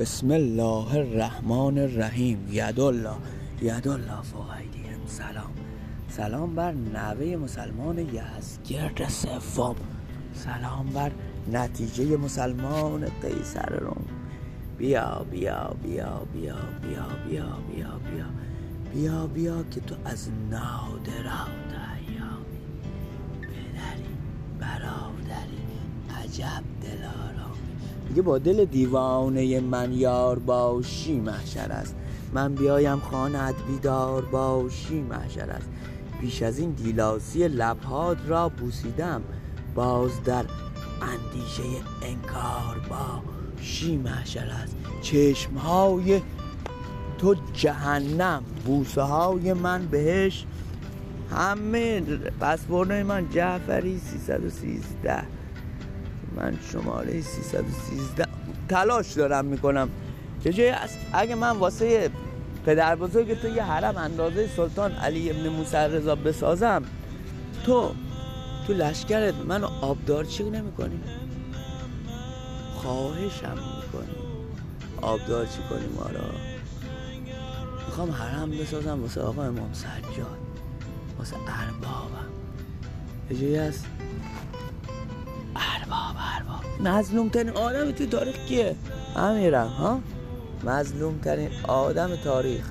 بسم الله الرحمن الرحیم. یدالله. یدالله فوق ایدیهم سلام. سلام بر نوه مسلمان یزگرد سوم. سلام بر نتیجه مسلمان قیصر روم. بیا بیا بیا بیا بیا بیا بیا بیا. بیا بیا که تو از نادرات ایامی. پدری برادری عجب دلارامی دیگه با دل دیوانه من یار باشی محشر است. من بیایم خانت بیدار باشی محشر است. بیش از این دیلاسی لبهات را بوسیدم. باز در اندیشه انکار باشی محشر است. چشمهای تو جهنم بوسه های من بهش همه پسورد من جعفری 313 من شماره 313 تلاش دارم می‌کنم. چه جایی است اگه من واسه پدر بزرگ تو یه حرم اندازه سلطان علی ابن موسی رضا بسازم تو تو لشکرت منو آبدارچی نمی‌کنی؟ خواهشم می‌کنی. آبدارچی کنی ما را می‌خوام حرم بسازم واسه آقا امام سجاد واسه اربابم. یه جایی هست. ارباب ارباب مظلوم ترین آدم توی تاریخ کیه؟ امیرم ها؟ مظلوم ترین آدم تاریخ.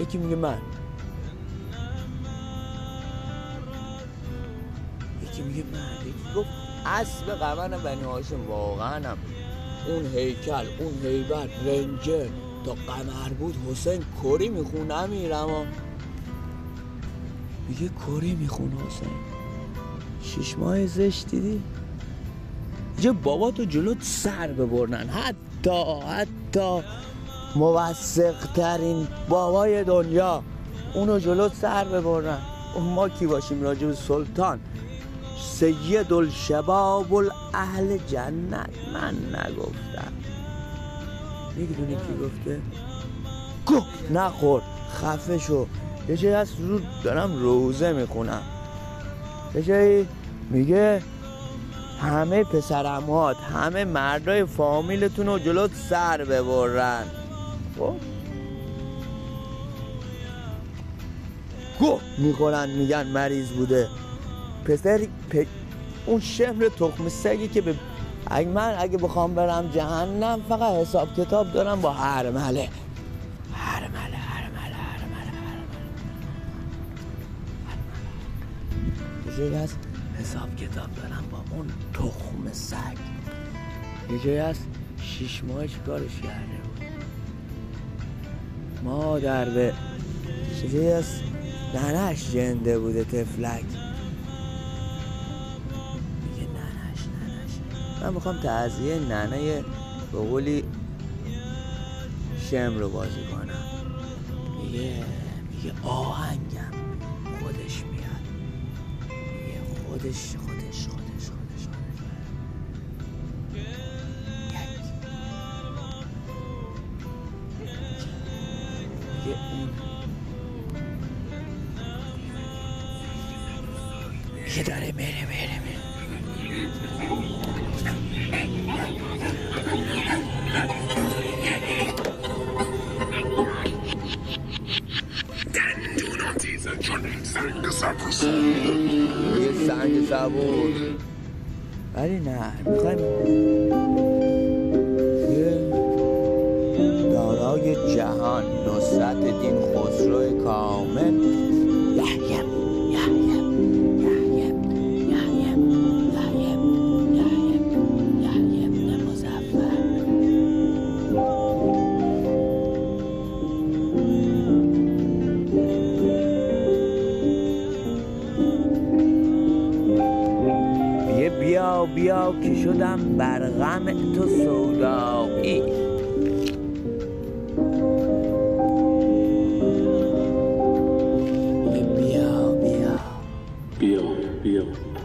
یکی میگه من. یکی میگه من. یکی گفت اسب قمن بنی هاشم واقعا هم. اون هیکل اون هیبت رنجر. تا قمر بود حسین کری میخون امیرم میگه کری میخون حسین. شیش ماه زشت دیدی؟ یه بابا تو جلوت سر ببرنن. حتی حتی موثق ترین بابای دنیا اونو جلوت سر ببرن ما کی باشیم راجب سلطان؟ سید الشباب اهل جنت. من نگفتم. می‌دونی کی گفته؟ گو نخور. خفه شو. یه جایی هست رو دارم روزه می‌خونم. یه میگه همه پسرمات همه مردای فامیلتون رو جلوت سر ببرن خب گو میگن مریض بوده پسر پ... اون شمر تخم سگی که به اگه من اگه بخوام برم جهنم فقط حساب کتاب دارم با هرمله هرمله هرمله هرمله هرمله هست حساب کتاب دارم با اون تخم سگ. یه جایی هست شیش ماه چیکارش کرده بود؟ مادر به چیزی هست ننش جنده بوده تفلک. میگه ننش ننش. من می‌خوام تعذیه ننه به قولی شم رو بازی کنم. میگه میگه آهنگم خودش خودش خودش خودش. میگه اون میگه داره میره میره میره. Sänge Sabbus. یه سنگ سبور ولی نه می‌خوایم دارای جهان نصرت دین خسرو کامل یحیم Ramen to soda i. Bill, Bill.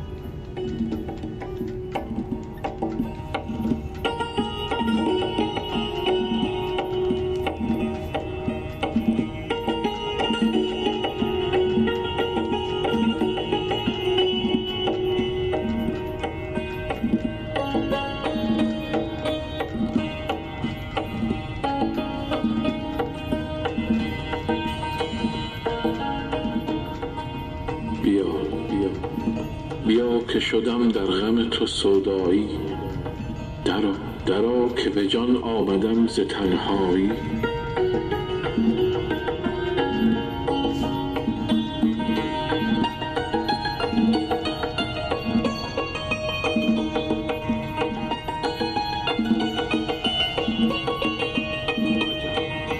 شدم در غم تو سودایی. درا درا که به جان آمدم ز تنهایی.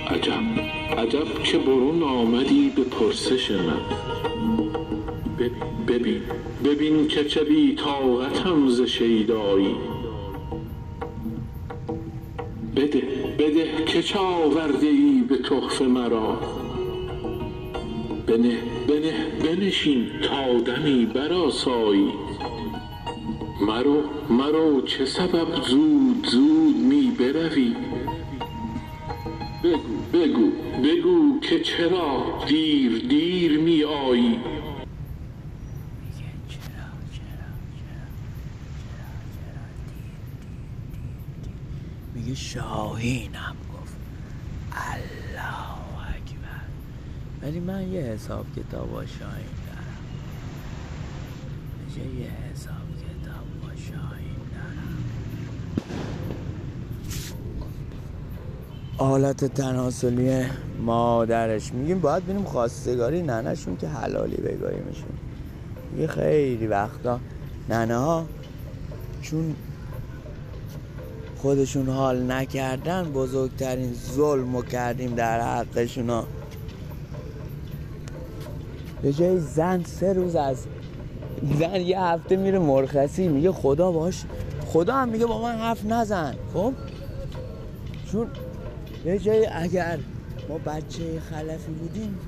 عجب عجب که برون آمدی به پرسش من. ببین ببین که چه بی طاقتم ز شیدایی. بده بده که چه آورده ای به تحفه مرا. بنه بنه بنشین تا دمی برآسایی. مرو مرو چه سبب زود زود می بروی؟ بگو بگو بگو که چرا دیر دیر می آیی میگه چرا چرا چرا چرا چرا دیر دیر دیر دیر میگه شاهینم گفت. الله اکبر. ولی من یه حساب کتاب شاهین دارم. یه حساب کتاب با شاهین دارم. آلت تناسلی مادرش. میگیم باید بینیم خواستگاری ننشون که حلالی بگاریمشون. یه خیلی وقتا ننه ها چون خودشون حال نکردن بزرگترین ظلم کردیم در حقشون ها به جای زن سه روز از زن یه هفته میره مرخصی میگه خدا باش. خدا هم میگه با من حرف نزن. خب؟ چون یه جایی اگر ما بچه خلفی بودیم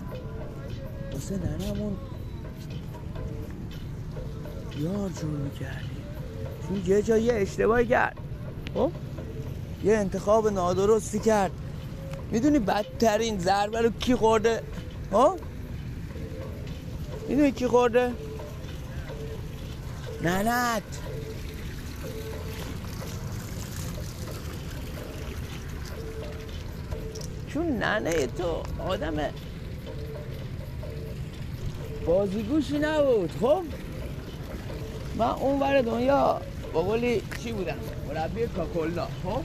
واسه ننمون یار جور می‌کردیم. چون یه جایی اشتباهی کرد. خب؟ یه انتخاب نادرستی کرد. می‌دونی بدترین ضربه رو کی خورده؟ ها؟ می‌دونی کی خورده؟ ننت. چون ننه تو آدم بازیگوشی نبود خب؟ من اون ور دنیا با قولی چی بودم؟ مربی کاکولا خب؟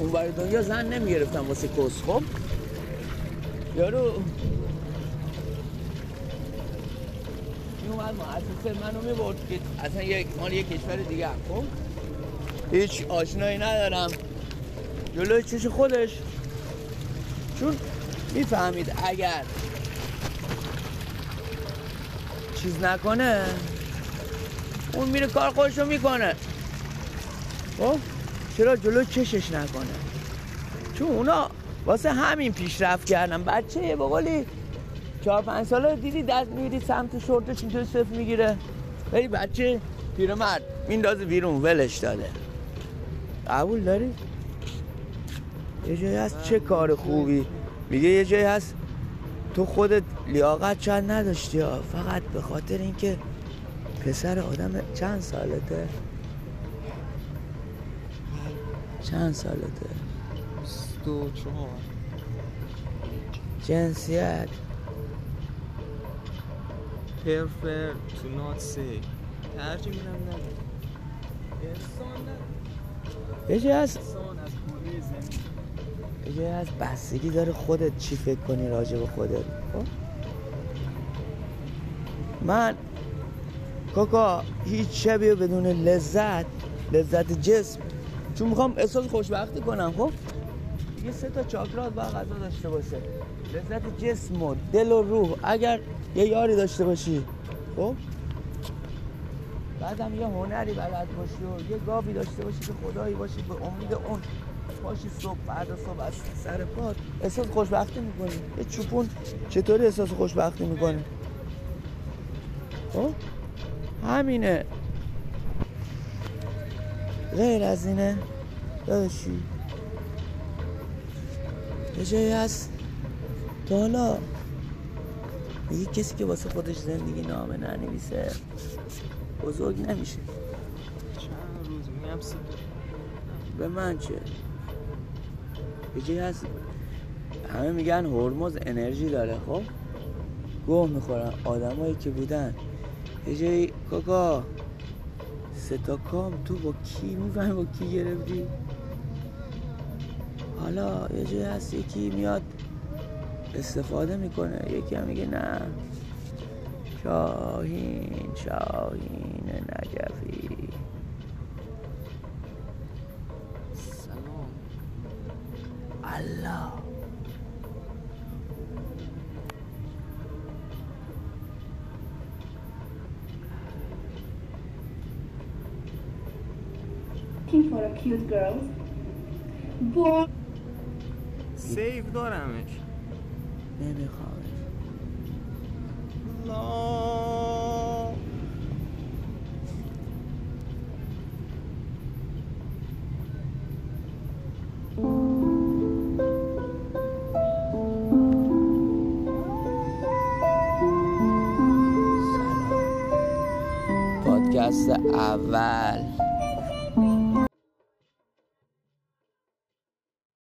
اون ور دنیا زن نمی‌گرفتم واسه کس خب؟ یارو. میومد مؤسسه منو می‌برد که اصلا یک مال یک کشور دیگه خب؟ هیچ آشنایی ندارم. جلوی چش خودش. چون می‌فهمید اگر چیز نکنه اون میره کار خودشو می‌کنه. خب؟ چرا جلو چشش نکنه؟ چون اونا واسه همین پیشرفت کردن. بچه با قولی چهار پنج ساله دیدی دست میدی سمت شورتش اینطور صفر می‌گیره. ولی بچه پیرمرد میندازه بیرون ولش داده. قبول داری؟ یه جایی هست چه کار خوبی؟ میگه یه جایی هست تو خودت لیاقت چند نداشتی فقط به خاطر اینکه پسر آدم چند سالته؟ چند سالته؟ دو چهار. جنسیت؟ prefer to not say ترجمه هم نداره انسان نه یه انسان از یه هست بستگی داره خودت چی فکر کنی راجع به خودت؟ خب؟ من کاکا هیچ شبیه بدون لذت لذت جسم چون می‌خوام احساس خوشبختی کنم خب؟ یه سه تا چاکرات باید غذا داشته باشه. لذت جسم و دل و روح. اگر یه یاری داشته باشی خب؟ بعدم یه هنری بلد باشی و یه گاوی داشته باشی که خدایی باشی به امید اون پاشی صبح فردا صبح از سر پات احساس خوشبختی می‌کنی. یه چوپون چطوری احساس خوشبختی می‌کنی؟ خب؟ همینه. غیر از اینه. داداشی. یه جایی هست. تا حالا میگه کسی که واسه خودش زندگی نامه ننویسه بزرگ نمیشه. چند روز میگم سی به من چه؟ یه جایی هست. همه میگن هرمز انرژی داره خب؟ گوه می‌خورن آدمایی که بودن. یه جایی کاکا سه تا کام تو با کی می‌فهمی با کی گرفتی؟ حالا یه جایی هست یکی میاد استفاده می‌کنه یکی هم میگه نه. شاهین شاهین نجفی looking for a cute girl. Born سیف دارمش. نمی‌خوام. لا. پادکست اول.